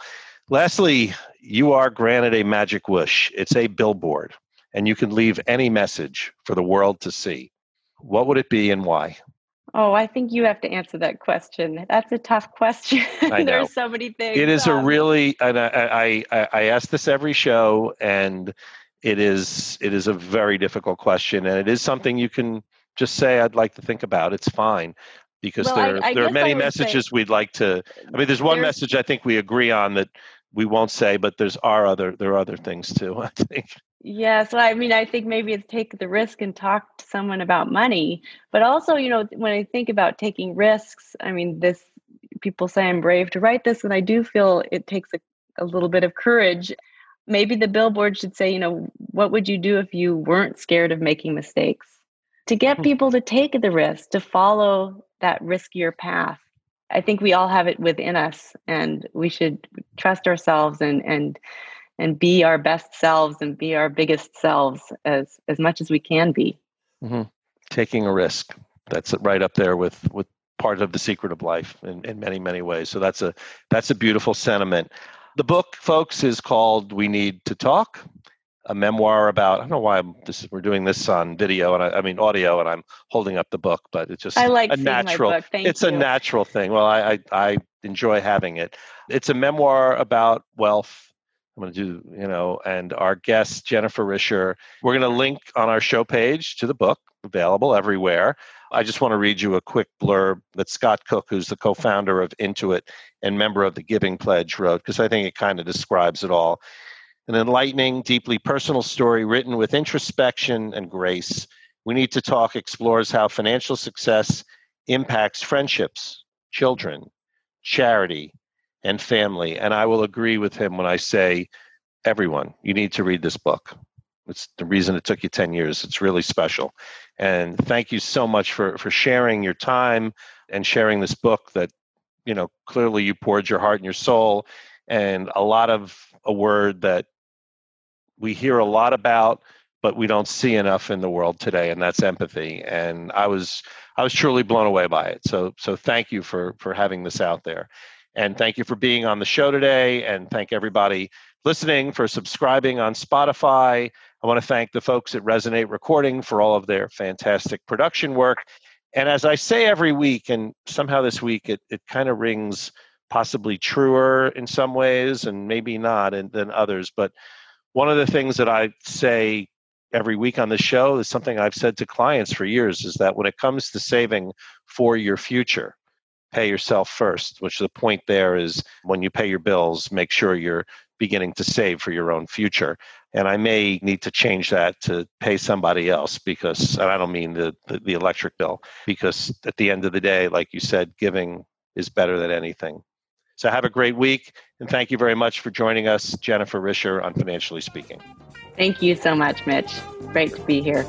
Lastly, you are granted a magic wish. It's a billboard, and you can leave any message for the world to see. What would it be and why? Oh, I think you have to answer that question. That's a tough question. There's so many things. It is um, a really, and I, I, I ask this every show, and it is, it is a very difficult question, and it is something you can just say, "I'd like to think about." It's fine, because well, there, I, I there are many messages say, we'd like to. I mean, there's one there's, message I think we agree on that we won't say, but there's are other there are other things too. I think. Yeah, so I mean, I think maybe it's take the risk and talk to someone about money. But also, you know, when I think about taking risks, I mean, this people say I'm brave to write this, and I do feel it takes a, a little bit of courage. Maybe the billboard should say, you know, what would you do if you weren't scared of making mistakes? To get hmm. people to take the risk, to follow that riskier path. I think we all have it within us, and we should trust ourselves and and and be our best selves and be our biggest selves as as much as we can be mm-hmm. taking a risk that's right up there with with part of the secret of life in, in many many ways so that's a that's a beautiful sentiment the book folks is called we need to talk a memoir about I don't know why I'm, this we're doing this on video and I, I, mean audio and I'm holding up the book, but it's just I like a natural. it's you. a natural thing. Well, I, I, I enjoy having it. It's a memoir about wealth I'm going to do, you know, and our guest, Jennifer Risher. We're going to link on our show page to the book, available everywhere. I just want to read you a quick blurb that Scott Cook, who's the co founder of Intuit and member of the Giving Pledge, wrote, because I think it kind of describes it all. An enlightening, deeply personal story written with introspection and grace. We Need to Talk explores how financial success impacts friendships, children, charity, and family. And I will agree with him when I say, everyone, you need to read this book. It's the reason it took you 10 years. It's really special. And thank you so much for, for sharing your time and sharing this book that, you know, clearly you poured your heart and your soul and a lot of a word that we hear a lot about, but we don't see enough in the world today, and that's empathy. And I was I was truly blown away by it. So so thank you for for having this out there. And thank you for being on the show today. And thank everybody listening for subscribing on Spotify. I want to thank the folks at Resonate Recording for all of their fantastic production work. And as I say every week, and somehow this week it, it kind of rings possibly truer in some ways and maybe not in, than others. But one of the things that I say every week on the show is something I've said to clients for years is that when it comes to saving for your future, pay yourself first, which the point there is when you pay your bills, make sure you're beginning to save for your own future. And I may need to change that to pay somebody else because, and I don't mean the, the, the electric bill, because at the end of the day, like you said, giving is better than anything. So have a great week. And thank you very much for joining us, Jennifer Risher, on Financially Speaking. Thank you so much, Mitch. Great to be here.